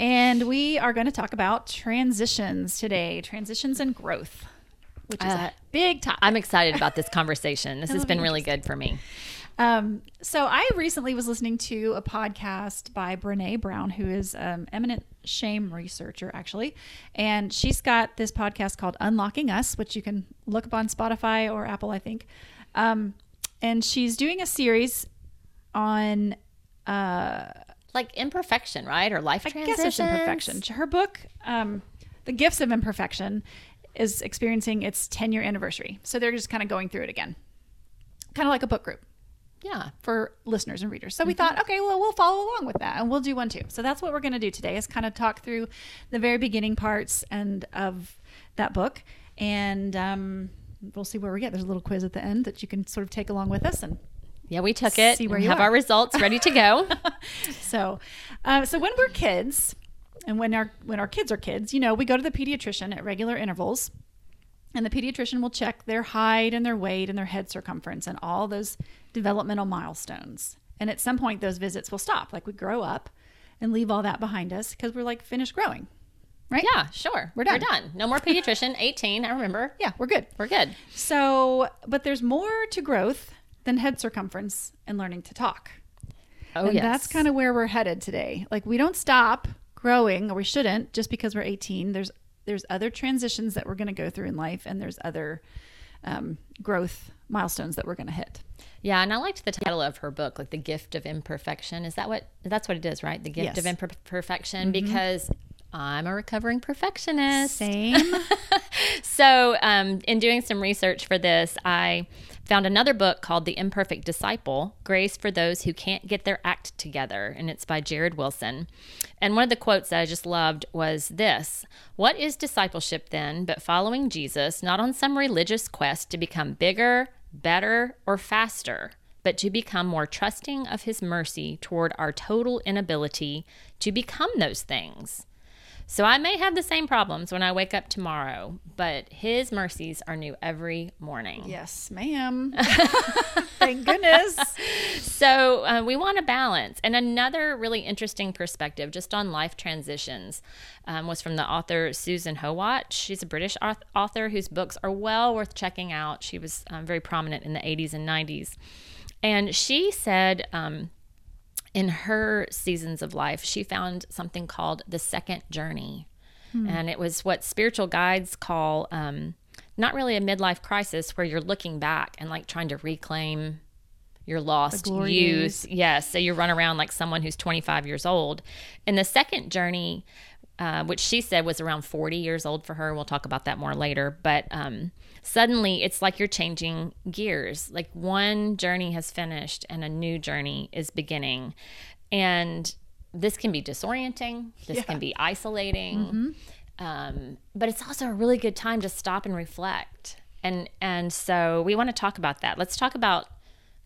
And we are going to talk about transitions today transitions and growth, which is Uh, a big topic. I'm excited about this conversation. This has been really good for me. Um, so I recently was listening to a podcast by Brene Brown, who is um, eminent shame researcher, actually, and she's got this podcast called Unlocking Us, which you can look up on Spotify or Apple, I think. Um, and she's doing a series on, uh, Like imperfection, right? Or life I guess it's imperfection. Her book, um, The Gifts of Imperfection, is experiencing its 10 year anniversary. So they're just kind of going through it again, kind of like a book group Yeah. for listeners and readers. So we thought, okay, well, we'll follow along with that, and we'll do one too. So that's what we're going to do today: is kind of talk through the very beginning parts and of that book, and um, we'll see where we get. There's a little quiz at the end that you can sort of take along with us, and Yeah, we took it. See where you have are. our results ready to go. so, uh, so when we're kids, and when our when our kids are kids, you know, we go to the pediatrician at regular intervals, and the pediatrician will check their height and their weight and their head circumference and all those developmental milestones. And at some point, those visits will stop. Like we grow up and leave all that behind us because we're like finished growing, right? yeah, sure. We're done. We're done. No more pediatrician. 18, I remember. yeah, we're good. We're good. So, but there's more to growth than head circumference and learning to talk. Oh, and yes. that's kind of where we're headed today. Like we don't stop growing, or we shouldn't, just because we're 18. There's there's other transitions that we're going to go through in life, and there's other um, growth milestones that we're going to hit. Yeah, and I liked the title of her book, like The Gift of Imperfection. Is that what that's what it is, right? The Gift of Yes. Mm-hmm. Imperfection because I'm a recovering perfectionist. Same. So, um, in doing some research for this, I found another book called The Imperfect Disciple Grace for Those Who Can't Get Their Act Together, and it's by Jared Wilson. And one of the quotes that I just loved was this What is discipleship then but following Jesus, not on some religious quest to become bigger, better, or faster? But to become more trusting of his mercy toward our total inability to become those things. So I may have the same problems when I wake up tomorrow, but his mercies are new every morning. yes, ma'am. Thank goodness. So uh, we want a balance. And another really interesting perspective just on life transitions um, was from the author Susan Howatch. She's a British author whose books are well worth checking out. She was um, very prominent in the 80s and 90s. And she said, um, in her seasons of life, she found something called the second journey. And it was what spiritual guides call um, not really a midlife crisis where you're looking back and like trying to reclaim your lost youth. Yes. So you run around like someone who's 25 years old. And the second journey, uh, which she said was around 40 years old for her. We'll talk about that more later. But um, suddenly it's like you're changing gears. Like one journey has finished and a new journey is beginning. And this can be disorienting, this can be isolating. Um, but it's also a really good time to stop and reflect. And and so we want to talk about that. Let's talk about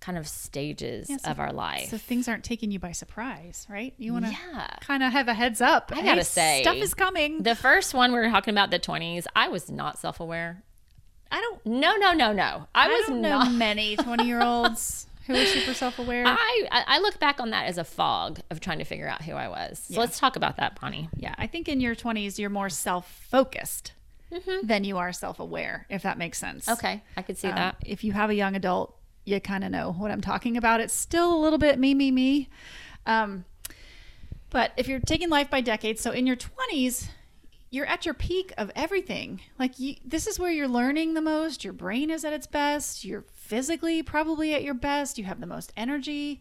kind of stages so- of our life. So things aren't taking you by surprise, right? You want to Yeah. kind of have a heads up. I gotta say, stuff is coming. the first one we were talking about the 20s, I was not self-aware. I don't. No, no, no, no. I, I, was don't know not. many 20 year olds who are super self aware. I, I look back on that as a fog of trying to figure out who I was. So let's talk about that, Bonnie. Yeah, I think in your 20s, you're more self focused Mm-hmm. than you are self aware, if that makes sense. Okay, I could see Um, that. If you have a young adult, you kind of know what I'm talking about. It's still a little bit me, me, me. Um, but if you're taking life by decades, so in your 20s, you're at your peak of everything. Like you, this is where you're learning the most. Your brain is at its best. You're physically probably at your best. You have the most energy,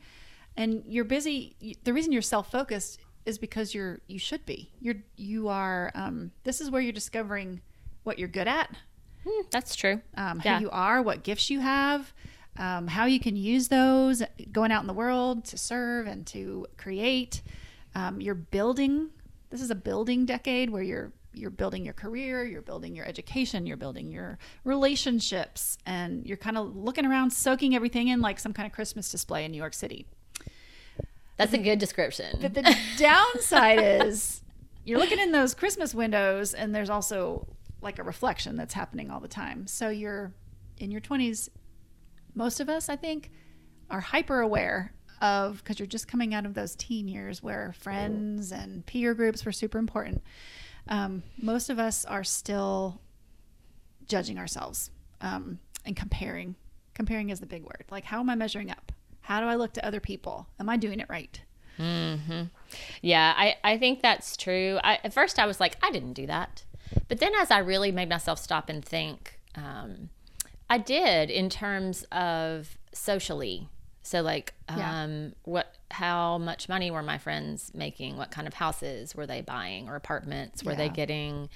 and you're busy. The reason you're self-focused is because you're you should be. You're you are. Um, this is where you're discovering what you're good at, Hmm, that's true. um, Yeah. who you are, what gifts you have, um, how you can use those going out in the world to serve and to create. Um, you're building this is a building decade where you're you're building your career, you're building your education, you're building your relationships, and you're kind of looking around, soaking everything in like some kind of Christmas display in New York City. That's a good description. But the downside is you're looking in those Christmas windows, and there's also like a reflection that's happening all the time. So you're in your 20s. Most of us, I think, are hyper aware of because you're just coming out of those teen years where friends and peer groups were super important. Um, most of us are still judging ourselves um, and comparing. Comparing is the big word. Like, how am I measuring up? How do I look to other people? Am I doing it right? Mm-hmm. Yeah, I, I think that's true. I, at first, I was like, I didn't do that. But then, as I really made myself stop and think, um, I did in terms of socially. So, like, Yeah. um, what, how much money were my friends making? What kind of houses were they buying or apartments were they getting?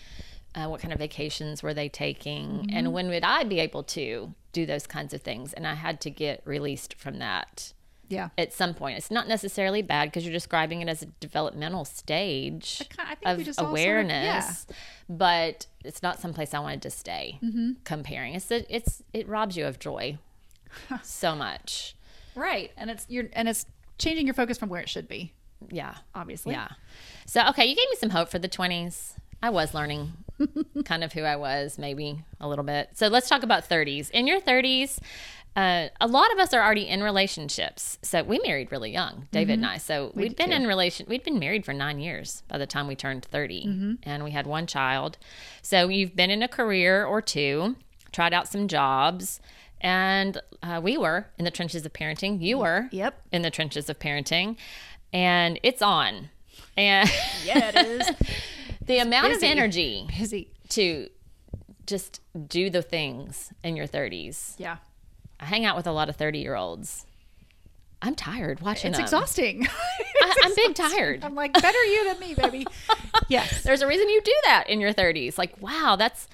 Uh, what kind of vacations were they taking? Mm-hmm. And when would I be able to do those kinds of things? And I had to get released from that Yeah. at some point. It's not necessarily bad because you're describing it as a developmental stage I ki- I we of all sort of- yeah. awareness, but it's not someplace I wanted to stay. Mm-hmm. Comparing, it's a, it's it robs you of joy so much. Right. And it's you're and it's changing your focus from where it should be, Yeah, obviously. yeah. So okay, you gave me some hope for the twenties. I was learning kind of who I was, maybe a little bit. So let's talk about 30s. In your 30s, uh, a lot of us are already in relationships. So we married really young, David and I. So we had been too. in relation. We'd been married for nine years by the time we turned 30, and we had one child. So you've been in a career or two, tried out some jobs, and uh, we were in the trenches of parenting. You were Yep. in the trenches of parenting, and it's on. And Yeah, it is. the amount busy. of energy Busy. to just do the things in your 30s. Yeah. I hang out with a lot of 30 year olds. I'm tired watching It's them. exhausting. I, I'm big tired. I'm like, better you than me, baby. yes. There's a reason you do that in your 30s. Like, wow, that's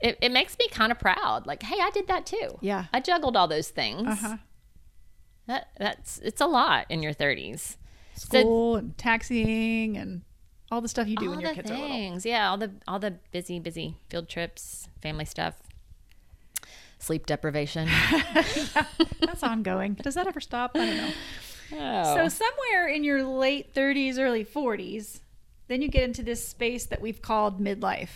it, it makes me kind of proud. Like, hey, I did that too. Yeah. I juggled all those things. Uh-huh. That that's it's a lot in your 30s. So School and taxiing and all the stuff you do when your kids are little. things. Yeah, all the all the busy, busy field trips, family stuff, sleep deprivation. That's ongoing. Does that ever stop? I don't know. oh. So somewhere in your late 30s, early 40s, then you get into this space that we've called midlife.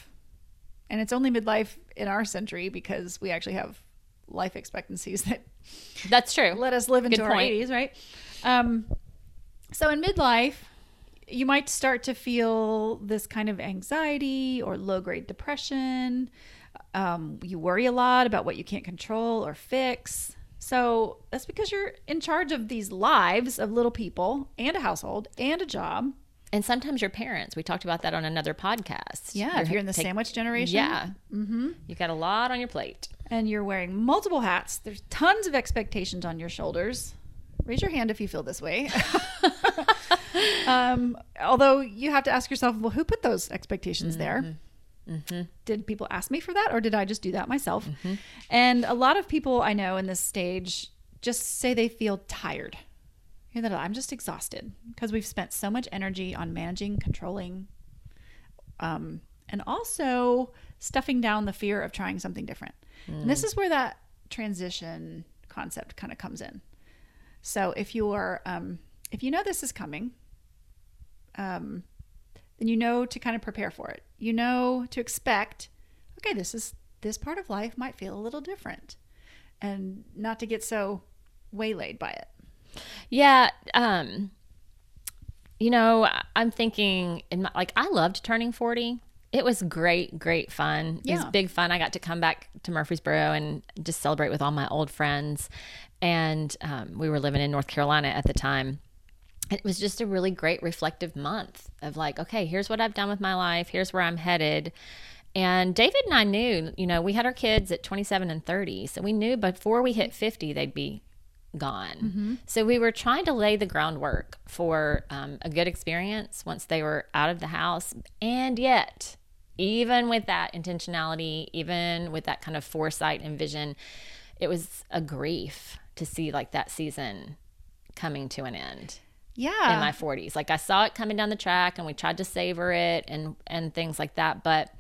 And it's only midlife in our century because we actually have life expectancies that that's true. let us live into Good our point. 80s, right? Um, so in midlife, you might start to feel this kind of anxiety or low grade depression. Um, you worry a lot about what you can't control or fix. So that's because you're in charge of these lives of little people and a household and a job. And sometimes your parents. We talked about that on another podcast. Yeah, if you're in the take- sandwich generation. Yeah. Mm-hmm. You got a lot on your plate. and you're wearing multiple hats. There's tons of expectations on your shoulders. Raise your hand if you feel this way. um, although you have to ask yourself, well, who put those expectations there? Did people ask me for that, or did I just do that myself? And a lot of people I know in this stage just say they feel tired. You know, I'm just exhausted because we've spent so much energy on managing, controlling, um, and also stuffing down the fear of trying something different. And this is where that transition concept kind of comes in. So if you're, um, if you know this is coming, um, then you know to kind of prepare for it. You know to expect. Okay, this is this part of life might feel a little different, and not to get so waylaid by it. Yeah. Um, you know, I'm thinking in my, like I loved turning 40. It was great, great fun. It was Yeah. big fun. I got to come back to Murfreesboro and just celebrate with all my old friends. And um, we were living in North Carolina at the time. It was just a really great reflective month of like, okay, here's what I've done with my life. Here's where I'm headed. And David and I knew, you know, we had our kids at 27 and 30. So we knew before we hit 50, they'd be gone. So we were trying to lay the groundwork for um, a good experience once they were out of the house. And yet, even with that intentionality, even with that kind of foresight and vision, it was a grief to see like that season coming to an end. Yeah. in my 40s. Like I saw it coming down the track and we tried to savor it and and things like that, but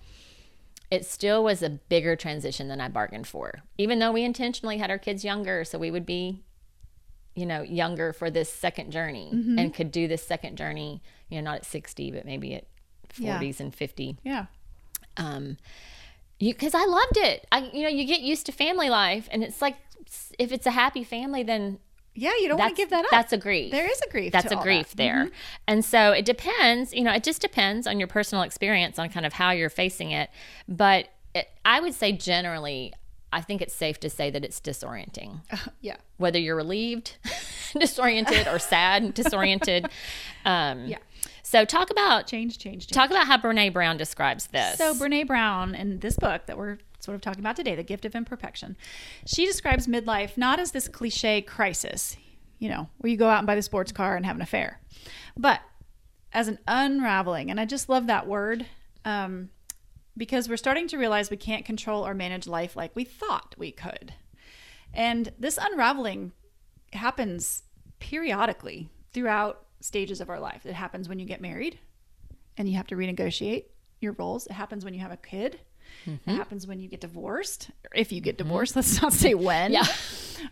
it still was a bigger transition than I bargained for. Even though we intentionally had our kids younger so we would be you know, younger for this second journey Mm-hmm. and could do this second journey, you know, not at 60, but maybe at Yeah. 40s and 50 yeah. um you because i loved it i you know you get used to family life and it's like if it's a happy family then Yeah. You don't want to give that up. that's a grief there is a grief. that's a grief that. Mm-hmm. there and so it depends you know it just depends on your personal experience on kind of how you're facing it but it, i would say generally i think it's safe to say that it's disorienting Yeah. whether you're relieved disoriented or sad disoriented um Yeah. so talk about Change, change, change. talk about how brene brown describes this So Brene Brown in this book that we're sort of talking about today, The Gift of Imperfection, she describes midlife not as this cliche crisis, you know, where you go out and buy the sports car and have an affair, but as an unraveling. And I just love that word um, because we're starting to realize we can't control or manage life like we thought we could. And this unraveling happens periodically throughout stages of our life. It happens when you get married and you have to renegotiate your roles. It happens when you have a kid. It happens when you get divorced. If you get divorced, let's not say when. Yeah.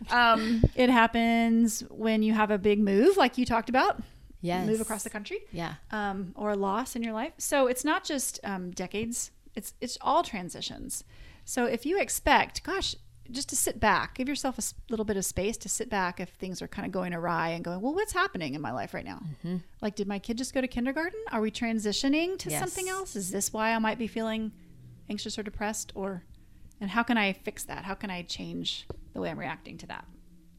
Um, it happens when you have a big move, like you talked about. Yes. Move across the country. yeah Um, or a loss in your life. So it's not just um, decades. It's it's all transitions. So if you expect, gosh, just to sit back, give yourself a little bit of space to sit back if things are kind of going awry and going, well, what's happening in my life right now? Mm-hmm. Like, did my kid just go to kindergarten? Are we transitioning to Yes. something else? Is this why I might be feeling anxious or depressed? Or, and how can I fix that? How can I change the way I'm reacting to that?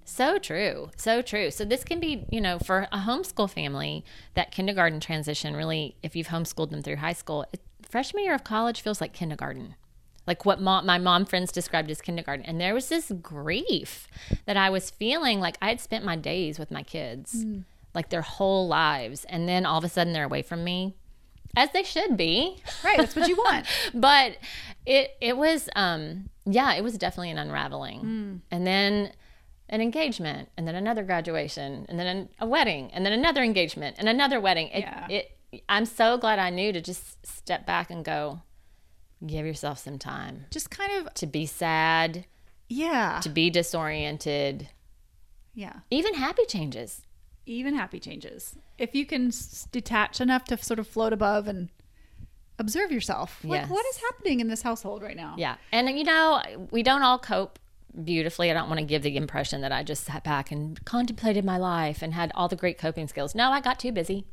So true. So true. So this can be, you know, for a homeschool family, that kindergarten transition really, if you've homeschooled them through high school, it, freshman year of college feels like kindergarten. Like what mom, my mom friends described as kindergarten. And there was this grief that I was feeling like I had spent my days with my kids, hmm. like their whole lives. And then all of a sudden they're away from me, as they should be. Right. That's what you want. but it it was um yeah it was definitely an unraveling and then an engagement and then another graduation and then a wedding and then another engagement and another wedding it, Yeah. it i'm so glad i knew to just step back and go give yourself some time just kind of, to be sad yeah. to be disoriented Yeah. even happy changes even happy changes. If you can s- detach enough to sort of float above and observe yourself, like Yes. what is happening in this household right now? Yeah. And you know, we don't all cope beautifully. I don't want to give the impression that I just sat back and contemplated my life and had all the great coping skills. No, I got too busy.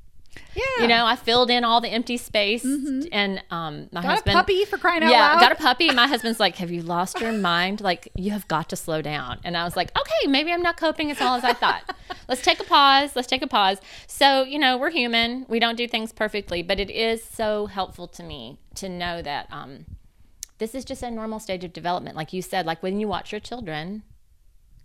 Yeah. You know, I filled in all the empty space and um my got husband a puppy for crying out yeah, loud. got a puppy. My husband's like, "Have you lost your mind? Like, you have got to slow down." And I was like, "Okay, maybe I'm not coping as well as I thought. Let's take a pause. Let's take a pause." So, you know, we're human. We don't do things perfectly, but it is so helpful to me to know that um, this is just a normal stage of development. Like you said, like when you watch your children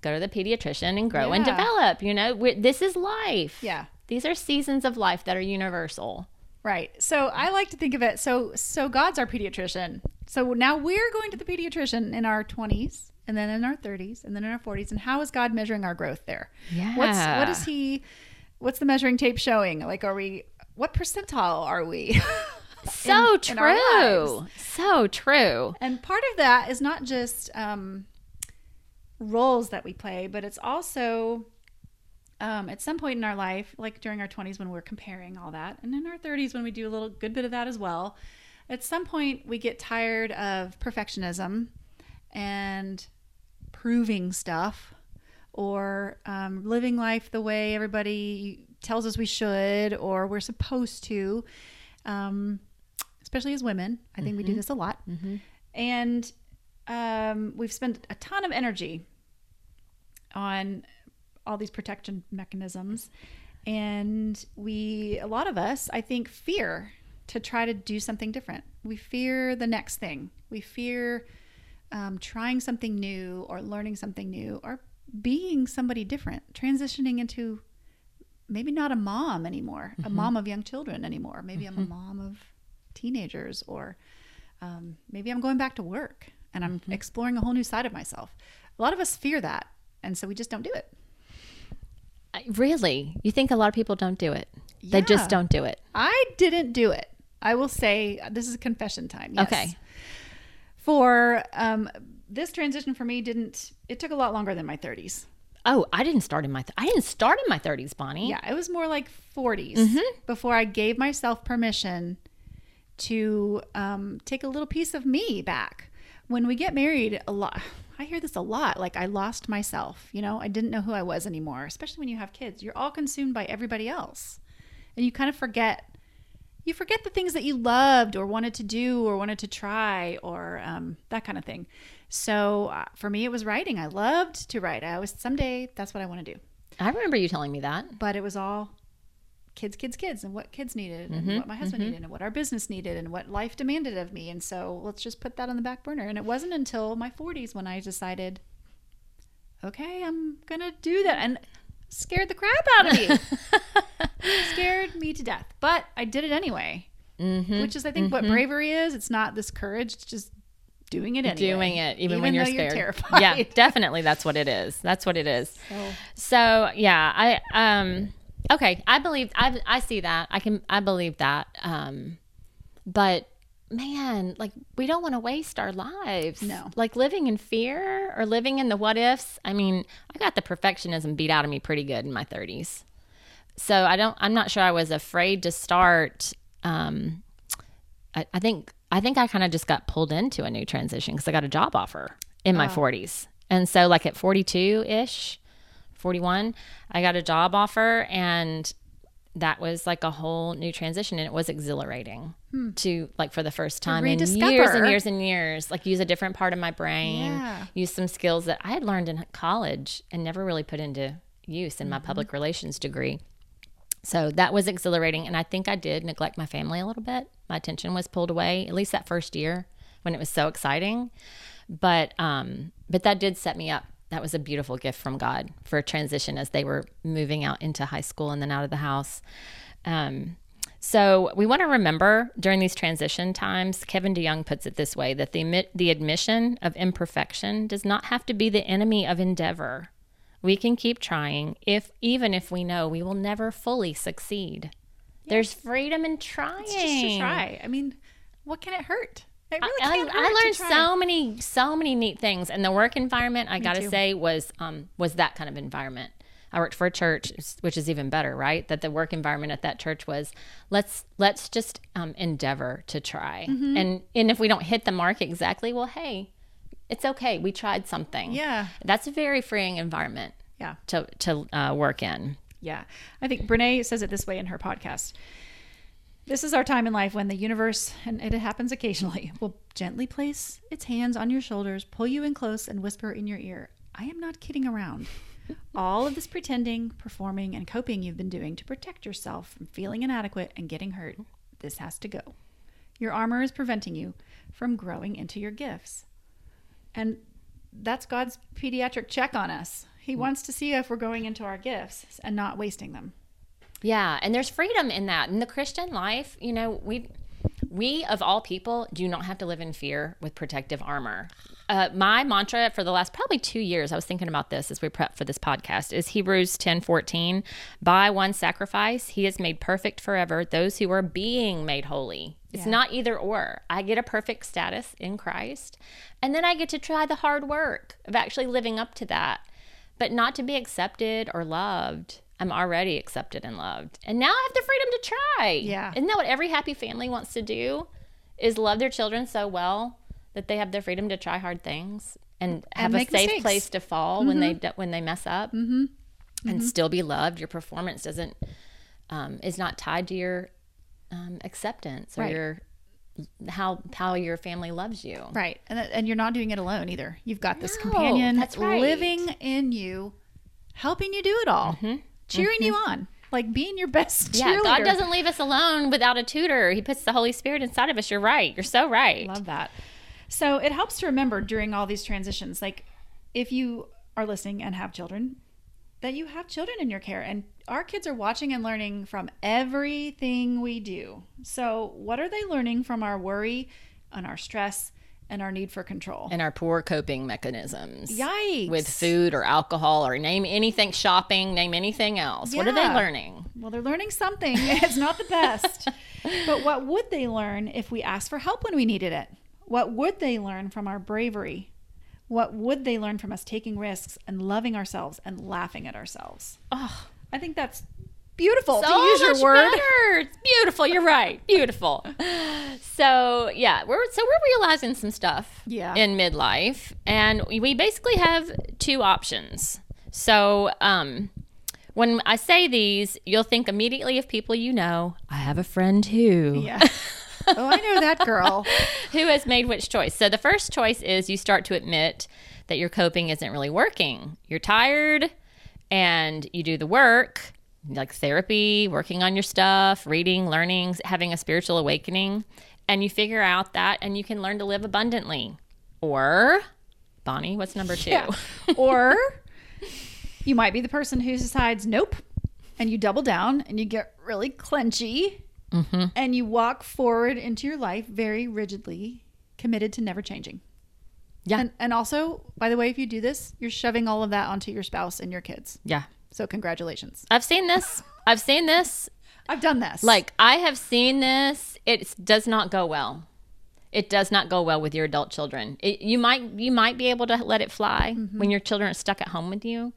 go to the pediatrician and grow and develop. You know, this is life. Yeah. These are seasons of life that are universal. Right. So I like to think of it. So so God's our pediatrician. So now we're going to the pediatrician in our 20s and then in our 30s and then in our 40s. And how is God measuring our growth there? Yeah. what is what is he what's the measuring tape showing? Like are we what percentile are we? So in- in true. So true. And part of that is not just um, roles that we play, but it's also um, at some point in our life, like during our 20s when we're comparing all that, and in our 30s when we do a little good bit of that as well. At some point, we get tired of perfectionism and proving stuff or um, living life the way everybody tells us we should or we're supposed to. Um, especially as women. I think we do this a lot. And um, we've spent a ton of energy on all these protection mechanisms. And we, a lot of us, I think, fear to try to do something different. We fear the next thing. We fear um, trying something new or learning something new or being somebody different, transitioning into maybe not a mom anymore, a mom of young children anymore. Maybe I'm a mom of teenagers, or um, maybe I'm going back to work and I'm exploring a whole new side of myself. A lot of us fear that, and so we just don't do it. Really? You think a lot of people don't do it? They just don't do it. I didn't do it. I will say this is confession time. Yes. Okay. For um, this transition for me didn't. It took a lot longer than my 30s. Oh, I didn't start in my th- I didn't start in my 30s, Bonnie. Yeah, it was more like 40s Mm-hmm. before I gave myself permission to um, take a little piece of me back. When we get married, a lot. I hear this a lot. Like I lost myself. You know, I didn't know who I was anymore. Especially when you have kids, you're all consumed by everybody else, and you kind of forget. You forget the things that you loved or wanted to do or wanted to try or um, that kind of thing. So uh, for me, it was writing. I loved to write. I always someday that's what I want to do I remember you telling me that. but it was all kids, kids, kids, and what kids needed, and Mm-hmm, what my husband needed, and what our business needed, and what life demanded of me. And so let's just put that on the back burner. And it wasn't until my 40s when I decided, okay, I'm gonna do that, and scared the crap out of me, scared me to death. But I did it anyway, Mm-hmm. which is I think what bravery is. It's not this courage; it's just doing it anyway, Doing it even, when you're scared. terrified. Yeah, definitely that's what it is. That's what it is. So- So yeah, I um okay, I believe I I see that. I can I believe that. Um but man, like we don't want to waste our lives. No. Like living in fear or living in the what ifs. I mean, I got the perfectionism beat out of me pretty good in my 30s. So I don't I'm not sure I was afraid to start um I, I think I think I kind of just got pulled into a new transition because I got a job offer in my 40s. And so like at 42 ish, 41, I got a job offer and that was like a whole new transition and it was exhilarating to like for the first time in years and years and years like use a different part of my brain Yeah. use some skills that i had learned in college and never really put into use in my public relations degree so that was exhilarating. And I think I did neglect my family a little bit. My attention was pulled away, at least that first year when it was so exciting. But um, but that did set me up. That was a beautiful gift from God for a transition as they were moving out into high school and then out of the house. Um, so we want to remember during these transition times, Kevin DeYoung puts it this way that the, the admission of imperfection does not have to be the enemy of endeavor. We can keep trying if even if we know we will never fully succeed. There's freedom in trying. It's just to try. I mean, what can it hurt? It really I, I learned so many so many neat things and the work environment I got to too. say was um was that kind of environment. I worked for a church which is even better, right? That the work environment at that church was let's let's just um endeavor to try. Mm-hmm. And and if we don't hit the mark exactly, well hey, it's okay. We tried something. Yeah. That's a very freeing environment Yeah. to to uh, work in. Yeah. I think Brene says it this way in her podcast. This is our time in life when the universe, and it happens occasionally, will gently place its hands on your shoulders, pull you in close, and whisper in your ear, I am not kidding around. All of this pretending, performing, and coping you've been doing to protect yourself from feeling inadequate and getting hurt, this has to go. Your armor is preventing you from growing into your gifts. And that's God's pediatric check on us. He hmm. wants to see if we're going into our gifts and not wasting them. Yeah, and there's freedom in that. In the Christian life, you know, we we of all people do not have to live in fear with protective armor. Uh, my mantra for the last probably two years, I was thinking about this as we prep for this podcast, is Hebrews ten fourteen. By one sacrifice, he has made perfect forever those who are being made holy. It's Yeah. not either or. I get a perfect status in Christ, and then I get to try the hard work of actually living up to that. But not to be accepted or loved. I'm already accepted and loved. And now I have the freedom to try. Yeah. Isn't that what every happy family wants to do? Is love their children so well that they have the freedom to try hard things and have a safe mistakes. place to fall when they when they mess up mm-hmm. and still be loved. Your performance doesn't um, is not tied to your um, acceptance or Right. your how how your family loves you. Right. And, and you're not doing it alone either. You've got this No, companion that's right. living in you, helping you do it all, cheering you on, like being your best Mm-hmm. Yeah, cheerleader. God doesn't leave us alone without a tutor. He puts the Holy Spirit inside of us. You're right. You're so right. Love that. So it helps to remember during all these transitions, like if you are listening and have children, that you have children in your care and our kids are watching and learning from everything we do. So what are they learning from our worry and our stress and our need for control. and our poor coping mechanisms. Yikes. With food or alcohol or name anything shopping, name anything else. What are they learning? Well, they're learning something. it's not the best. but what would they learn if we asked for help when we needed it? What would they learn from our bravery? What would they learn from us taking risks and loving ourselves and laughing at ourselves? Oh, I think that's beautiful so to use your word. better. It's beautiful. You're right. Beautiful. So yeah, we're so we're realizing some stuff. Yeah. In midlife, and we basically have two options. So um, when I say these, you'll think immediately of people you know. I have a friend who. Yeah. oh, I know that girl. who has made which choice. So the first choice is you start to admit that your coping isn't really working. You're tired and you do the work, like therapy, working on your stuff, reading, learning, having a spiritual awakening, and you figure out that and you can learn to live abundantly. Or Bonnie, what's number 2? Yeah. Or you might be the person who decides, nope, and you double down and you get really clenchy Mm-hmm. and you walk forward into your life very rigidly, committed to never changing. Yeah. And, and also, by the way, if you do this, you're shoving all of that onto your spouse and your kids. Yeah. So, congratulations. I've seen this. I've seen this I've done this. Like I have seen this. It does not go well. It does not go well with your adult children. It, you might you might be able to let it fly Mm-hmm. when your children are stuck at home with you,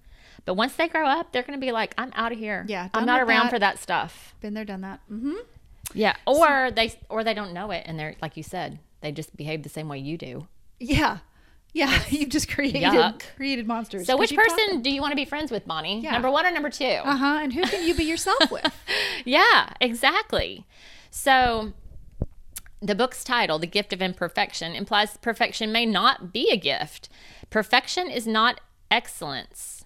but once they grow up, they're going to be like, "I'm out of here. Yeah, I'm not around that. for that stuff." been there, done that. Mm-hmm. Yeah, or they or they don't know it, and they're like you said, they just behave the same way you do. Yeah. Yeah. You've just created Yuck. created monsters. So, which person do you want to be friends with, Bonnie? Yeah. Number one or number two? Uh huh. And who can you be yourself with? Yeah, exactly. So the book's title, The Gift of Imperfection, implies perfection may not be a gift. Perfection is not excellence.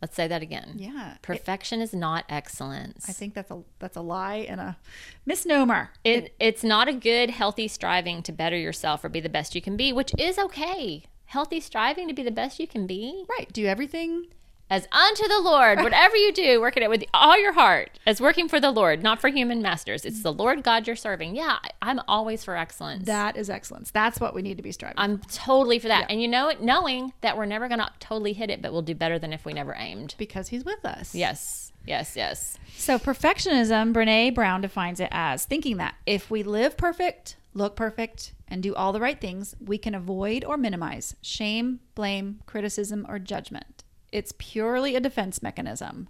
Let's say that again. Yeah. Perfection is not excellence. I think that's a that's a lie and a misnomer. it, it's not a good, healthy striving to better yourself or be the best you can be, which is okay. Healthy striving to be the best you can be. Right. Do everything. As unto the Lord, whatever you do, work at it with all your heart, as working for the Lord, not for human masters. It's the Lord God you're serving. Yeah, I'm always for excellence. That is excellence. That's what we need to be striving. I'm totally for that. And you know it, knowing that we're never going to totally hit it, but we'll do better than if we never aimed. because he's with us. Yes, yes, yes. So perfectionism, Brene Brown defines it as thinking that if we live perfect, look perfect, and do all the right things, we can avoid or minimize shame, blame, criticism, or judgment. It's purely a defense mechanism,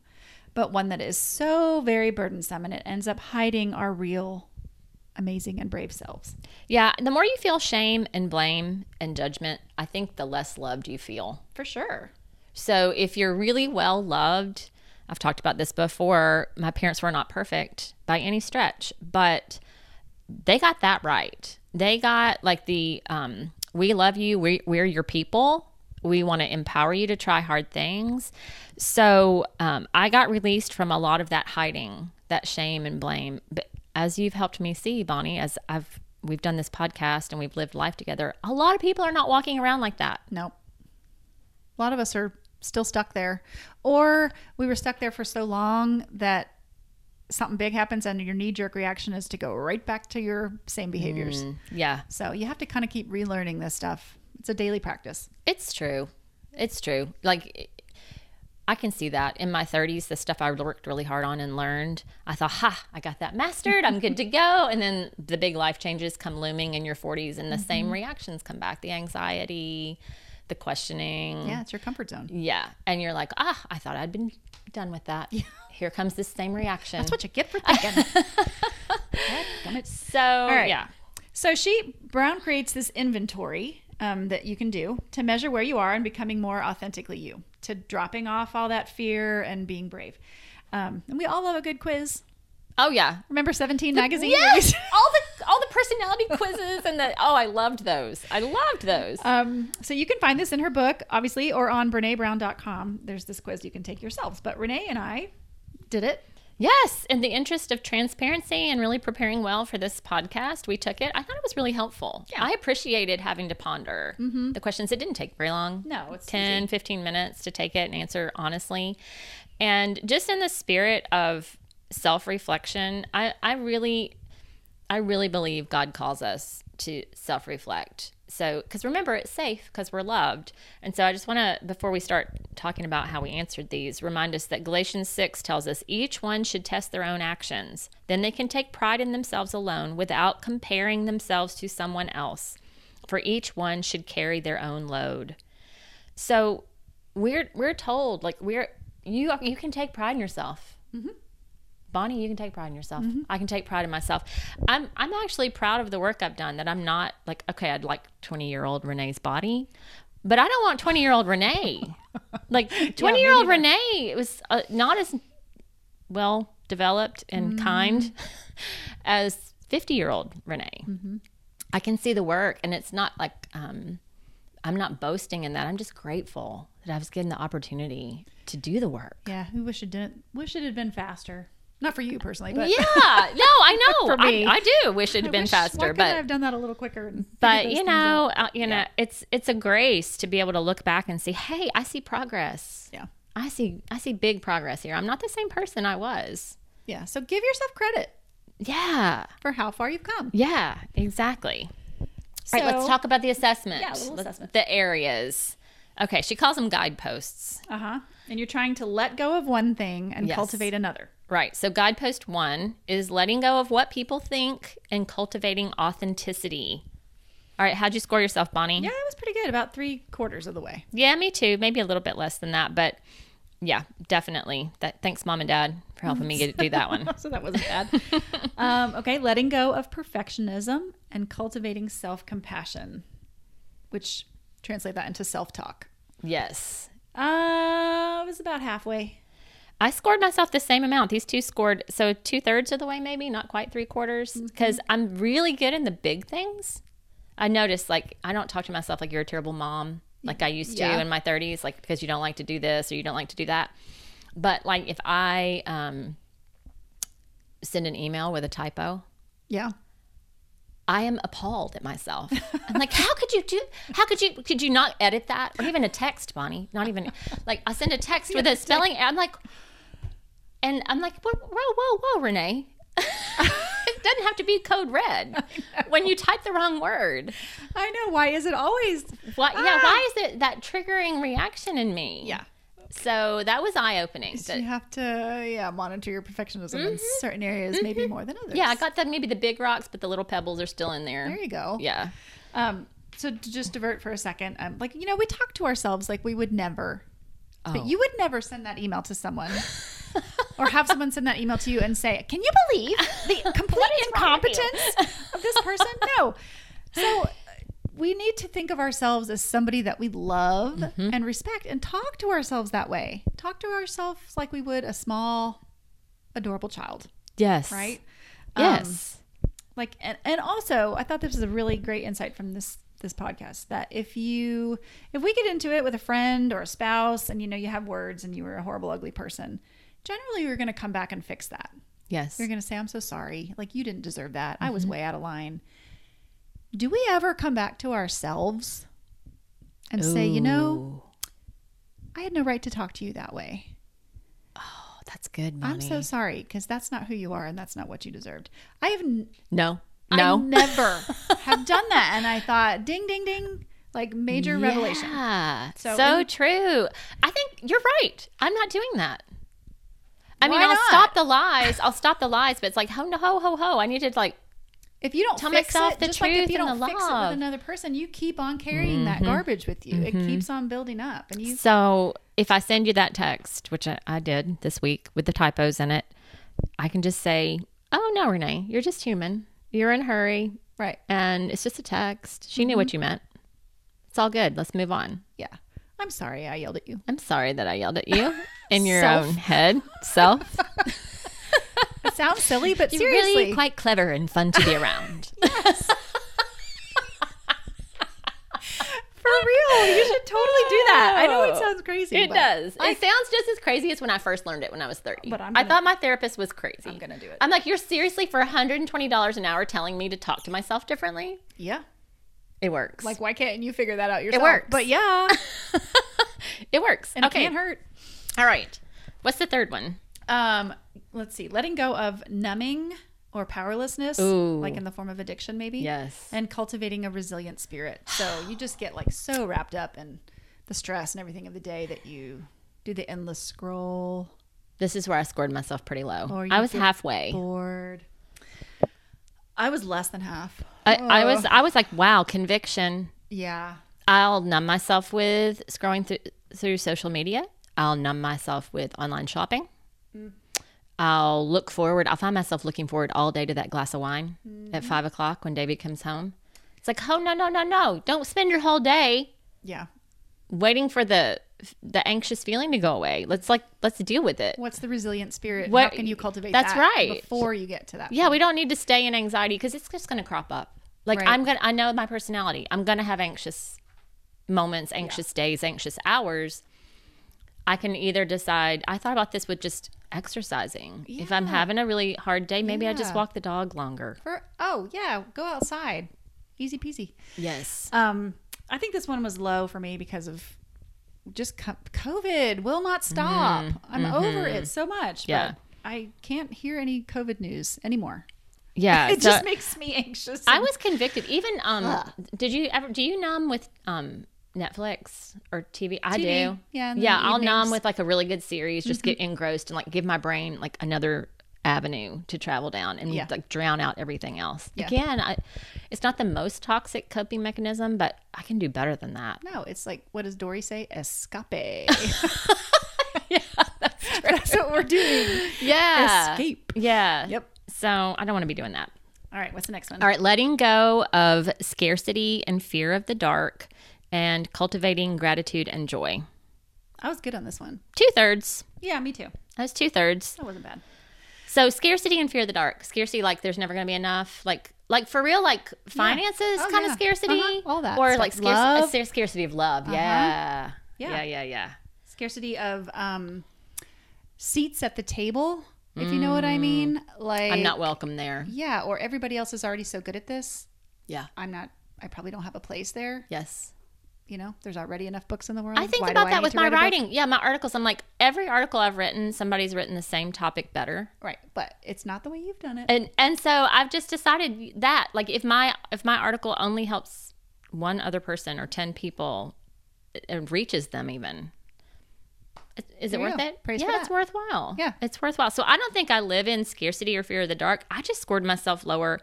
but one that is so very burdensome and it ends up hiding our real amazing and brave selves. Yeah, the more you feel shame and blame and judgment, I think the less loved you feel. For sure. So if you're really well loved, I've talked about this before, my parents were not perfect by any stretch, but they got that right. They got like the um, we love you, we, we're your people. We want to empower you to try hard things. So um, I got released from a lot of that hiding, that shame and blame. But as you've helped me see, Bonnie, as I've we've done this podcast and we've lived life together, a lot of people are not walking around like that. Nope. A lot of us are still stuck there. Or we were stuck there for so long that something big happens and your knee jerk reaction is to go right back to your same behaviors. Yeah, So you have to kind of keep relearning this stuff. It's a daily practice. It's true. It's true. Like I can see that in my 30s, the stuff I worked really hard on and learned. I thought, "Ha, I got that mastered. I'm good to go." And then the big life changes come looming in your 40s, and the same reactions come back: the anxiety, the questioning. Yeah, it's your comfort zone. Yeah. And you're like, "Ah, I thought I'd been done with that. Here comes this same reaction." That's what you get for thinking. Dadgummit. so, right. yeah. So she Brown creates this inventory um, that you can do to measure where you are and becoming more authentically you, to dropping off all that fear and being brave. Um, and we all love a good quiz. Oh, yeah. Remember Seventeen magazine? Yes, all the all the personality quizzes and the oh, I loved those. I loved those. Um, so you can find this in her book, obviously, or on BreneBrown.com. There's this quiz you can take yourselves. But Renee and I did it. Yes, in the interest of transparency and really preparing well for this podcast, we took it. I thought it was really helpful. Yeah. I appreciated having to ponder mm-hmm. the questions. It didn't take very long. No, it's 10, 15 minutes to take it and answer honestly. And just in the spirit of self reflection, I, I really. I really believe God calls us to self reflect. So, because remember, it's safe because we're loved. And so, I just want to, before we start talking about how we answered these, remind us that Galatians 6 tells us each one should test their own actions. Then they can take pride in themselves alone without comparing themselves to someone else. For each one should carry their own load. So, we're we're told like we're you you can take pride in yourself. Mm-hmm. Bonnie, you can take pride in yourself. I can take pride in myself. I'm I'm actually proud of the work I've done. That I'm not like okay, I'd like 20 year old Renee's body, but I don't want 20 year old Renee. Like 20 year old. Renee was uh, not as well developed and kind as 50 year old Renee. I can see the work, and it's not like um, I'm not boasting in that. I'm just grateful that I was given the opportunity to do the work. Yeah, we wish it didn't. Wish it had been faster. Not for you personally, but Yeah, no, I know. For me. I, I do wish it had I been wish- faster, but have done that a little quicker. but you know, uh, you know, it's it's a grace to be able to look back and see, hey, I see progress. yeah, I see I see big progress here. I'm not the same person I was. yeah. So give yourself credit Yeah, for how far you've come. yeah, exactly. All right, let's talk about the assessment. Yeah, assessment. The areas. Okay, she calls them guideposts. Uh huh. And you're trying to let go of one thing and Yes. cultivate another. Right. So, guidepost one is letting go of what people think and cultivating authenticity. All right. How'd you score yourself, Bonnie? Yeah, it was pretty good. About three quarters of the way. Yeah, me too. Maybe a little bit less than that, but yeah, definitely. That thanks, mom and dad, for helping me get, do that one. so that wasn't bad. um, okay, letting go of perfectionism and cultivating self compassion, which translate that into self talk. Yes. Uh, it was about halfway. I scored myself the same amount. These two scored so two thirds of the way, maybe not quite three quarters, because I'm really good in the big things. I noticed like I don't talk to myself like you're a terrible mom, like I used to Yeah. in my 30s, like because you don't like to do this or you don't like to do that. But like if I um, send an email with a typo, Yeah. I am appalled at myself. I'm like, how could you do? How could you? Could you not edit that, or even a text, Bonnie? Not even like I send a text with a spelling. I'm like, and I'm like, whoa, whoa, whoa, whoa Renee. it doesn't have to be code red when you type the wrong word. I know. Why is it always? Why? Yeah. Why is it that triggering reaction in me? Yeah. So that was eye opening. So you have to, yeah, monitor your perfectionism in certain areas, maybe more than others. Yeah, I got the maybe the big rocks, but the little pebbles are still in there. There you go. Yeah. Um, so to just divert for a second, um, like you know, we talk to ourselves like we would never, Oh. but you would never send that email to someone, or have someone send that email to you and say, "Can you believe the complete wrong with you?" incompetence of this person?" No. So we need to think of ourselves as somebody that we love Mm-hmm. and respect, and talk to ourselves that way. Talk to ourselves like we would a small, adorable child, Yes. right? Um, Yes. like and, and also i thought this was a really great insight from this this podcast that if you if we get into it with a friend or a spouse and you know you have words and you were a horrible ugly person generally you're going to come back and fix that yes. you're going to say i'm so sorry like you didn't deserve that i was mm-hmm. way out of line do we ever come back to ourselves and say you know i had no right to talk to you that way Oh, that's good, Bonnie. i'm so sorry because that's not who you are and that's not what you deserved i have n- No. I No. never have done that. And I thought, ding, ding, ding, like major revelation. Yeah. So So, in- true. I think you're right. I'm not doing that. I mean, I'll not? stop the lies. I'll stop the lies, but it's like ho no ho ho ho. I need to like If you don't Tell fix myself it, the just like if you don't fix it with another person, you keep on carrying that mm-hmm. garbage with you. It mm-hmm. keeps on building up, and you. So if I send you that text, which I, I did this week with the typos in it, I can just say, "Oh no, Renee, you're just human. You're in a hurry, Right. and it's just a text. She knew mm-hmm. what you meant. It's all good. Let's move on." I'm sorry I yelled at you. I'm sorry that I yelled at you in your Self. own head. Self. It sounds silly, but You're seriously, really quite clever and fun to be around. for real. You should totally do that. I know it sounds crazy. It but does. I- it sounds just as crazy as when I first learned it when I was 30. But I'm I gonna- thought my therapist was crazy. I'm gonna do it. I'm like, you're seriously for $120 an hour telling me to talk to myself differently? yeah. It works. Like, why can't you figure that out yourself? It works. But yeah, it works. and okay. it can't hurt. All right. What's the third one? Um, let's see. Letting go of numbing or powerlessness, Ooh. like in the form of addiction, maybe. Yes. And cultivating a resilient spirit. So you just get like so wrapped up in the stress and everything of the day that you do the endless scroll This is where I scored myself pretty low. Or you I was halfway. bored. I was less than half. I, I was I was like, wow, conviction. Yeah. I'll numb myself with scrolling through through social media. I'll numb myself with online shopping. Mm. I'll look forward. I'll find myself looking forward all day to that glass of wine mm. at five o'clock when David comes home. It's like, oh no, no, no, no! Don't spend your whole day Yeah. waiting for the the anxious feeling to go away. Let's like let's deal with it. What's the resilient spirit? What- How can you cultivate that's that right. before you get to that? Yeah, we don't need to stay in anxiety because it's just going to crop up. Like Right. I'm gonna, I know my personality. I'm gonna have anxious moments, anxious days, anxious hours. I can either decide. I thought about this with just exercising. If I'm having a really hard day, maybe I just walk the dog longer. For, oh, yeah. Go outside. Easy peasy. Yes. Um, I think this one was low for me because of just COVID will not stop. I'm over it so much. Mm-hmm. Yeah. But I can't hear any COVID news anymore. Yeah. It so just makes me anxious. I was convicted. Even um, Ugh. did you ever? Do you numb with um Netflix or TV? I TV, do. yeah, Yeah, I'll numb evenings. Mm-hmm. with like a really good series. Just get engrossed and like give my brain like another avenue to travel down and Yeah. like drown out everything else. Yeah. Again, I, it's not the most toxic coping mechanism, but I can do better than that. No, it's like what does Dory say? Escape. yeah, that's. That's what we're doing. Yeah. Escape. Yeah. Yep. So I don't want to be doing that. All right, what's the next one? All right, letting go of scarcity and fear of the dark and cultivating gratitude and joy. I was good on this one. Two thirds. Yeah, me too. That was two thirds. That wasn't bad. So scarcity and fear of the dark. Scarcity, like there's never going to be enough. Like, like for real, like finances Oh, kind yeah. of scarcity, Uh-huh. All that or like scarce, Uh-huh. a scarcity of love. Yeah. Yeah. yeah, yeah, yeah. Scarcity of um, seats at the table, if you know what I mean. Like Mm. I'm not welcome there. Yeah, or everybody else is already so good at this. Yeah. I'm not. I probably don't have a place there. Yes. You know, there's already enough books in the world. I think Why about that with my writing. Yeah, my articles. I'm like every article I've written, somebody's written the same topic better. Right, but it's not the way you've done it. and and so I've just decided that like if my if my article only helps one other person or ten people, it reaches them even. Is- it There worth it? Praise yeah, it's worthwhile. Yeah. it's worthwhile. So I don't think I live in scarcity or fear of the dark. I just scored myself lower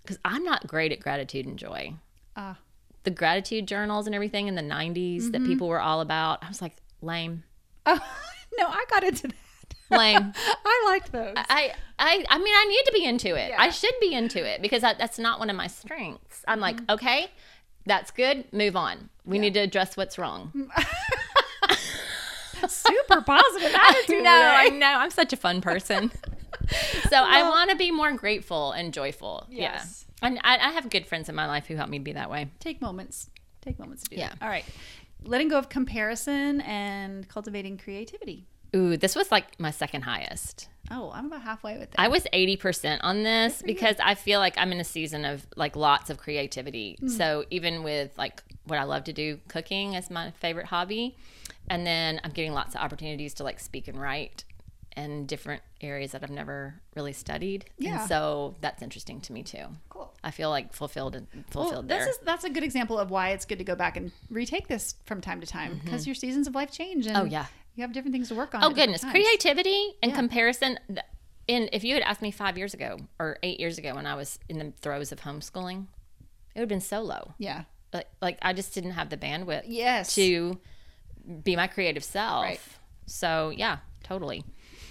because I'm not great at gratitude and joy. Ah, The gratitude journals and everything in the '90s Mm-hmm. that people were all about. I was like lame, oh, no, I got into that. lame. I liked those. I, I, I mean, I need to be into it. I should be into it because I, that's not one of my strengths. I'm like, Mm-hmm. okay, that's good. Move on. We need to address what's wrong. Super positive attitude. no, I today. know. I'm such a fun person. so I want to be more grateful and joyful. Yes. Yeah. And I, I have good friends in my life who help me be that way. Take moments. Take moments to do Yeah. that. All right. Letting go of comparison and cultivating creativity. Ooh, this was like my second highest. Oh, I'm about halfway with that. I was 80% on this because I feel like I'm in a season of like lots of creativity. Mm. So even with like what I love to do, cooking is my favorite hobby, and then I'm getting lots of opportunities to like speak and write in different areas that I've never really studied. Yeah. And so that's interesting to me too. cool. I feel like fulfilled and Well, fulfilled this there. is that's a good example of why it's good to go back and retake this from time to time because your seasons of life change and Mm-hmm. Oh, yeah. you have different things to work on. Oh goodness, creativity and Yeah. comparison. And if you had asked me five years ago or eight years ago when I was in the throes of homeschooling, it would have been so low. Yeah. Like, like I just didn't have the bandwidth Yes. to be my creative self. Right. So yeah, totally.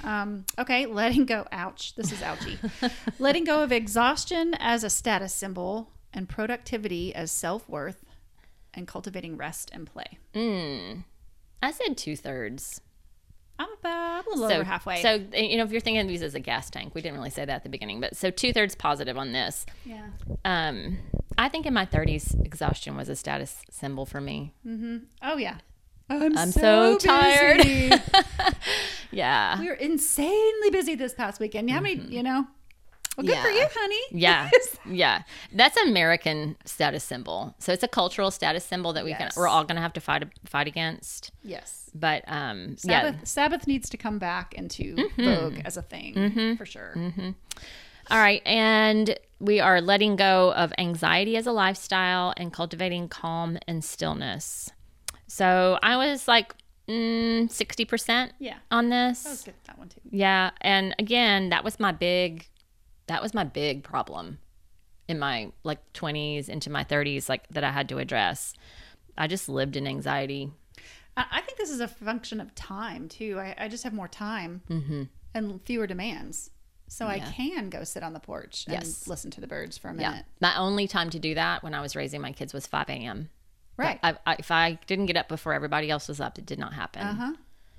Um, okay, letting go. Ouch. This is ouchy. letting go of exhaustion as a status symbol and productivity as self worth, and cultivating rest and play. Mm. I said two thirds. I'm about a little So over halfway. So you know, if you're thinking of these as a gas tank, we didn't really say that at the beginning, but so two thirds positive on this. yeah. Um, I think in my 30s, exhaustion was a status symbol for me. Mm-hmm. Oh yeah. I'm, I'm so tired. Yeah. we were insanely busy this past weekend. How many? You know. Well, good for Mm-hmm. You, honey. Yeah, yeah. That's American status symbol. So it's a cultural status symbol that we Yes. can we're all going to have to fight fight against. yes. But um, Sabbath, yeah. Sabbath needs to come back into Mm-hmm. vogue as a thing for sure. All right. And we are letting go of anxiety as a lifestyle and cultivating calm and stillness. So I was like mm, 60% Yeah. on I was this. good at that one too. Yeah. And again, that was my big, that was my big problem in my like 20s into my 30s, like that I had to address. I just lived in anxiety. I, think this is a function of time too. I, I just have more time Mm-hmm. and fewer demands. So I can go sit on the porch and Yes. listen to the birds for a Yeah. minute. My only time to do that when I was raising my kids was 5 a.m. Right. I, I, if I didn't get up before everybody else was up, it did not happen. Uh huh.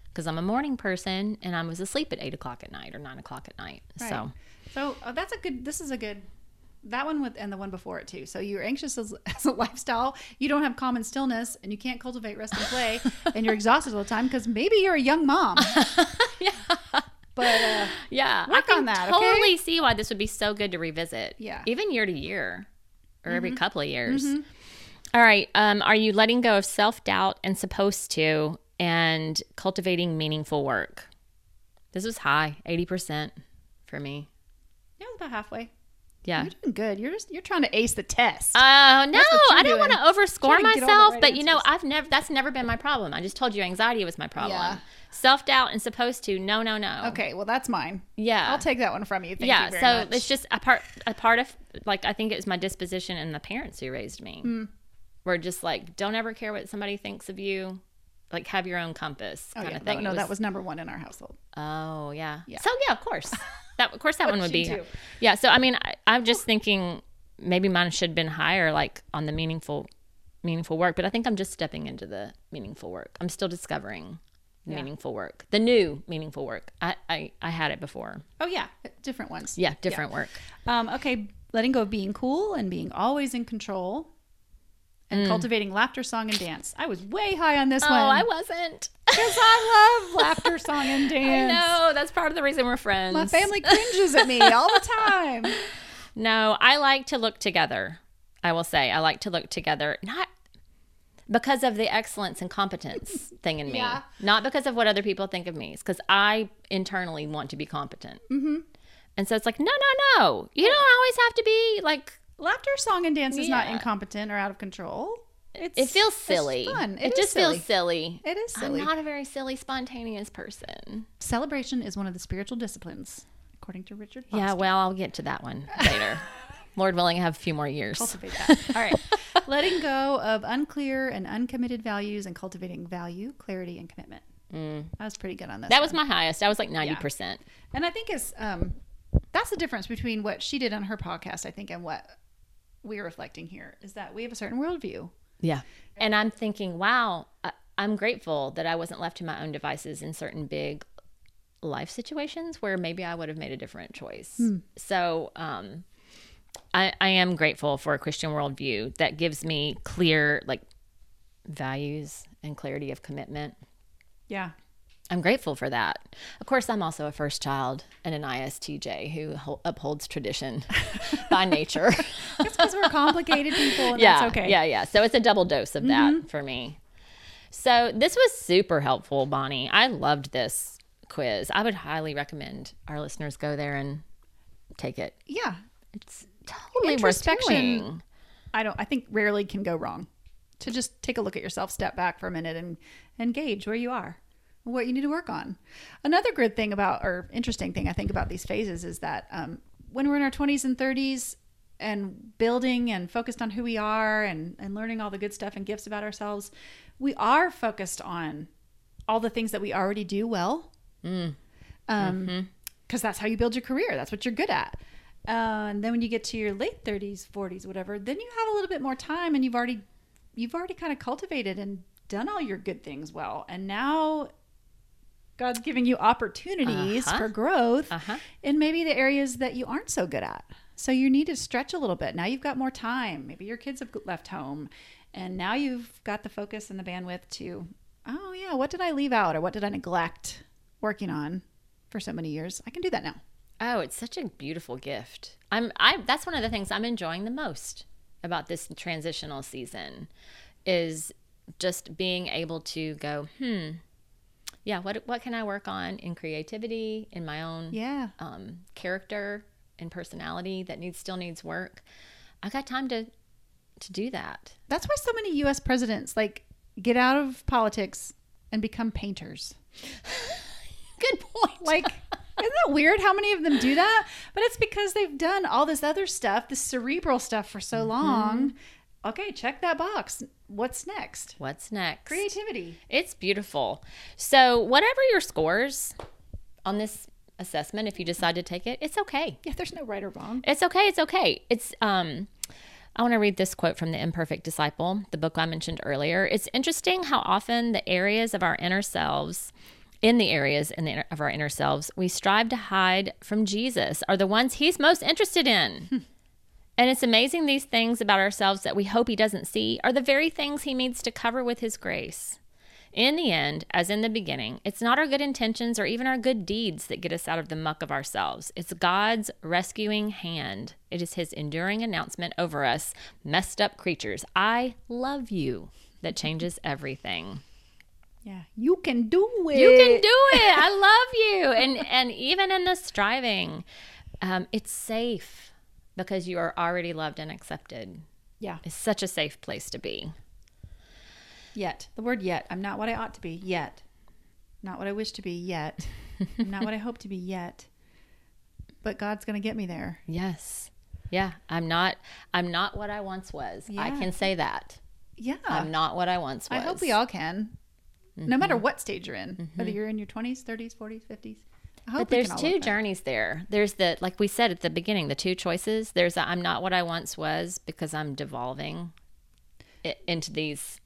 Because I'm a morning person and I was asleep at 8 o'clock at night or 9 o'clock at night. Right. So, So oh, that's a good. This is a good. That one with and the one before it too. So you're anxious as, as a lifestyle. You don't have common stillness, and you can't cultivate rest and play, and you're exhausted all the time because maybe you're a young mom. yeah. But uh, Yeah. I Work can on that, okay? totally see why this would be so good to revisit. Yeah. Even year to year or every Mm-hmm. couple of years. All right. Um, are you letting go of self doubt and supposed to and cultivating meaningful work? This was high, 80% for me. yeah, it's about halfway. Yeah. You're doing good. You're just you're trying to ace the test. Oh no, I don't want to overscore Trying to get all the myself, right but you know. I've never that's never been my problem. I just told you anxiety was my problem. Yeah. Self doubt and supposed to, no, no, no. okay, well that's mine. Yeah. I'll take that one from you. Thank yeah. you very so much. it's just a part a part of like I think it was my disposition and the parents who raised me. Hmm. Were just like, don't ever care what somebody thinks of you. Like have your own compass oh, kind yeah. of thing. No, no, that was number one in our household. Oh yeah. Yeah. So yeah, of course. That of course that one would be. too? Yeah. So I mean, I, I'm just thinking maybe mine should have been higher, like on the meaningful, meaningful work. But I think I'm just stepping into the meaningful work. I'm still discovering meaningful work, the new meaningful work. I I, I had it before. Oh yeah, different ones. Yeah, different work. Um, okay, letting go of being cool and being always in control, and cultivating laughter, song, and dance. I was way high on this Oh, one I wasn't. because I love laughter, song, and dance. no, that's part of the reason we're friends. My family cringes at me all the time. No, I like to look together. I will say I like to look together, not because of the excellence and competence thing in me, Yeah. not because of what other people think of me. It's because I internally want to be competent. Mm-hmm. And so it's like, no, no, no. You don't always have to be like. Laughter, song, and dance is not incompetent or out of control. It's, It feels it's silly. fun. It, is just silly. feels silly. It is silly. I'm not a very silly, spontaneous person. Celebration is one of the spiritual disciplines, according to Richard. Yeah, well, I'll get to that one later. Lord willing, I have a few more years. cultivate that. All right. Letting go of unclear and uncommitted values and cultivating value, clarity, and commitment. I was pretty good on this. That was my highest. I was like 90%. and I think it's um, that's the difference between what she did on her podcast, I think, and what we're reflecting here is that we have a certain worldview. Yeah. And I'm thinking, wow, I, I'm grateful that I wasn't left to my own devices in certain big life situations where maybe I would have made a different choice. So, um, I, I am grateful for a Christian worldview that gives me clear, like, values and clarity of commitment. Yeah. I'm grateful for that. Of course, I'm also a first child and an ISTJ who upholds tradition by nature. It's because we're complicated people, and yeah, that's okay. Mm-hmm. Yeah, yeah. So it's a double dose of that for me. So this was super helpful, Bonnie. I loved this quiz. I would highly recommend our listeners go there and take it. Yeah. It's totally worth Introspection. doing. I don't. I think rarely can go wrong. To just take a look at yourself, step back for a minute, and engage where you are, what you need to work on. Another good thing about, or interesting thing I think about these phases is that um, when we're in our twenties and thirties and building and focused on who we are and and learning all the good stuff and gifts about ourselves, we are focused on all the things that we already do well. Um, because that's how you build your career. That's what you're good at. Uh, and then when you get to your late 30s, 40s, whatever, then you have a little bit more time, and you've already you've already kind of cultivated and done all your good things well. And now God's giving you opportunities Uh-huh. for growth Uh-huh. in maybe the areas that you aren't so good at. So you need to stretch a little bit. Now you've got more time. Maybe your kids have left home, and now you've got the focus and the bandwidth to, oh yeah, what did I leave out or what did I neglect working on for so many years? I can do that now. Oh, it's such a beautiful gift. I'm I that's one of the things I'm enjoying the most about this transitional season is just being able to go, hmm, yeah, what what can I work on in creativity, in my own Yeah. um, character, and personality that needs still needs work, I got time to to do that. That's why so many U.S. presidents like get out of politics and become painters. Good point. Like, isn't that weird how many of them do that? But it's because they've done all this other stuff, this cerebral stuff for so long. Okay, check that box. What's next? What's next? Creativity. It's beautiful. So, whatever your scores on this assessment, if you decide to take it, it's okay. Yeah, there's no right or wrong. It's okay. It's okay. It's um I want to read this quote from The Imperfect Disciple, the book I mentioned earlier. It's interesting how often the areas of our inner selves in the areas in the, inner- of our inner selves we strive to hide from Jesus are the ones he's most interested in. and it's amazing these things about ourselves that we hope he doesn't see are the very things he needs to cover with his grace. In the end, as in the beginning, it's not our good intentions or even our good deeds that get us out of the muck of ourselves. It's God's rescuing hand. It is his enduring announcement over us, messed up creatures. I love you, that changes everything. Yeah, you can do it. You can do it. I love you. And and even in the striving, um, it's safe because you are already loved and accepted. Yeah, It's such a safe place to be. yet. The word yet. I'm not what I ought to be yet. Not what I wish to be yet. Not what I hope to be yet. But God's going to get me there. Yes. Yeah, I'm not I'm not what I once was. I can say that. Yeah. I'm not what I once was. I hope we all can. No matter mm-hmm. what stage you're in, whether mm-hmm. you're in your 20s, 30s, 40s, 50s. But there's two journeys there. There's the like we said at the beginning, the two choices. There's a, I'm not what I once was because I'm devolving into these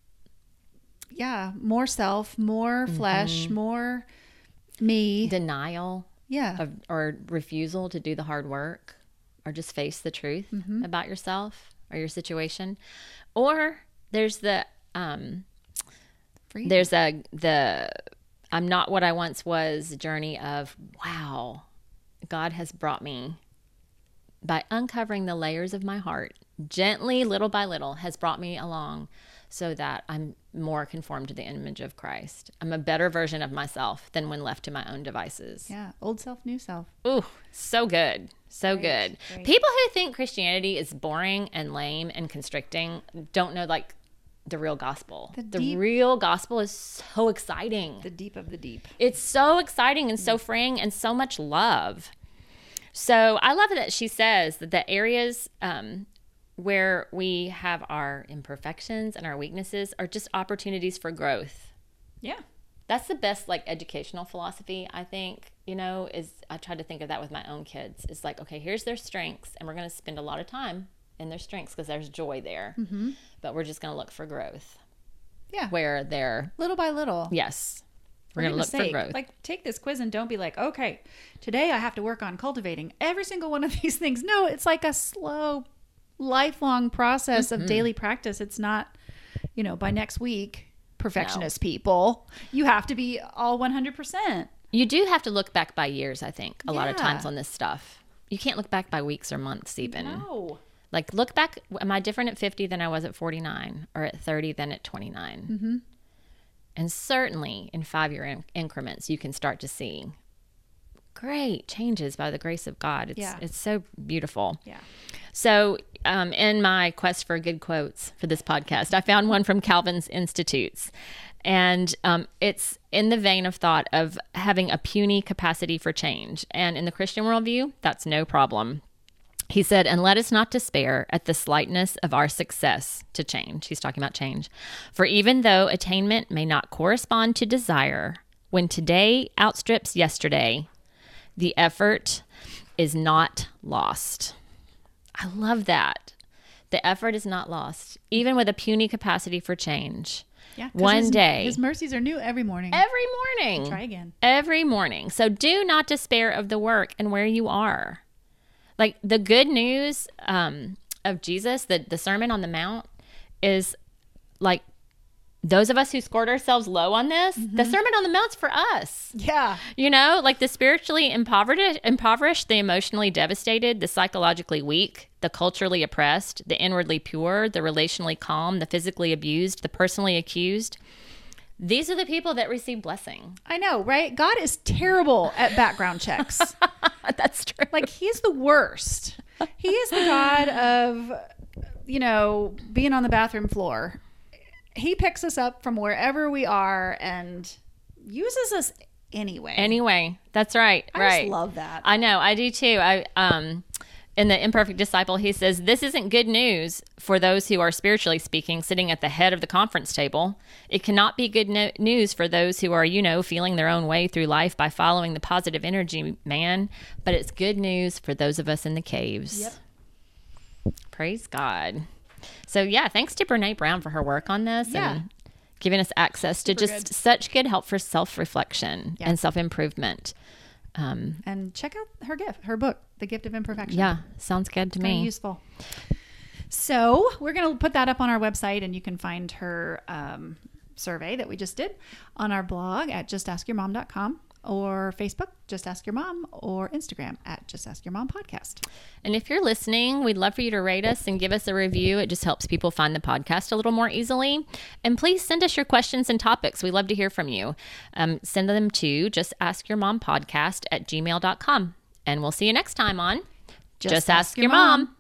Yeah, more self, more flesh, more me. denial yeah. of, or refusal to do the hard work or just face the truth Mm-hmm. about yourself or your situation. Or there's the um Freedom. there's a the I'm not what I once was journey of wow, God has brought me by uncovering the layers of my heart, gently, little by little, has brought me along so that I'm more conformed to the image of Christ. I'm a better version of myself than when left to my own devices. yeah. Old self, new self. Ooh, so good. So good. great. People who think Christianity is boring and lame and constricting don't know like the real gospel. The The, real gospel is so exciting. The deep of the deep. It's so exciting and so freeing and so much love. So I love that she says that the areas um, where we have our imperfections and our weaknesses are just opportunities for growth. Yeah. That's the best like educational philosophy, I think, you know, is I try to think of that with my own kids. It's like, okay, here's their strengths, and we're going to spend a lot of time in their strengths because there's joy there. But we're just going to look for growth Yeah. where they're, Little by little. yes, we're going to look goodness for growth. Like, take this quiz and don't be like, okay, today I have to work on cultivating every single one of these things. No, it's like a slow, lifelong process Mm-hmm. of daily practice. It's not, you know, by next week, perfectionist people, you have to be all 100%. You do have to look back by years, I think, a lot of times on this stuff. You can't look back by weeks or months, even. No. Like, look back. Am I different at 50 than I was at 49 or at 30 than at 29? Mm-hmm. And certainly in five year in- increments, you can start to see great changes by the grace of God. It's, Yeah. it's so beautiful. Yeah. So, um, in my quest for good quotes for this podcast, I found one from Calvin's Institutes. And um, it's in the vein of thought of having a puny capacity for change. And in the Christian worldview, that's no problem. He said, And let us not despair at the slightness of our success to change. He's talking about change. For even though attainment may not correspond to desire, when today outstrips yesterday, the effort is not lost. I love that. The effort is not lost, even with a puny capacity for change. Yeah. One his- day. His mercies are new every morning. Every morning. Try again. Every morning. So do not despair of the work and where you are. Like the good news um, of Jesus, the, the Sermon on the Mount, is like those of us who scored ourselves low on this, the Sermon on the Mount's for us. Yeah. You know, like the spiritually impoverished, impoverished, the emotionally devastated, the psychologically weak, the culturally oppressed, the inwardly pure, the relationally calm, the physically abused, the personally accused. These are the people that receive blessing. I know, right? God is terrible at background checks. That's true. like he's the worst. He is the god of you know, being on the bathroom floor. He picks us up from wherever we are and uses us anyway. Anyway, that's right. I right. just love that. I know, I do too. I um in the imperfect disciple he says this isn't good news for those who are spiritually speaking sitting at the head of the conference table it cannot be good no- news for those who are you know feeling their own way through life by following the positive energy man but it's good news for those of us in the caves Yep. praise god so yeah thanks to brene brown for her work on this Yeah. and giving us access to just good. such good help for self-reflection Yeah. and self-improvement um, and check out her gift, her book, The Gift of Imperfection. yeah sounds good to Very me useful. So we're going to put that up on our website, and you can find her um, survey that we just did on our blog at justaskyourmom.com or Facebook, Just Ask Your Mom, or Instagram at Just Ask Your Mom Podcast. And if you're listening, we'd love for you to rate us and give us a review. It just helps people find the podcast a little more easily. And please send us your questions and topics. We love to hear from you. Um, send them to just ask your mom podcast at gmail.com. And we'll see you next time on Just Ask Your Mom.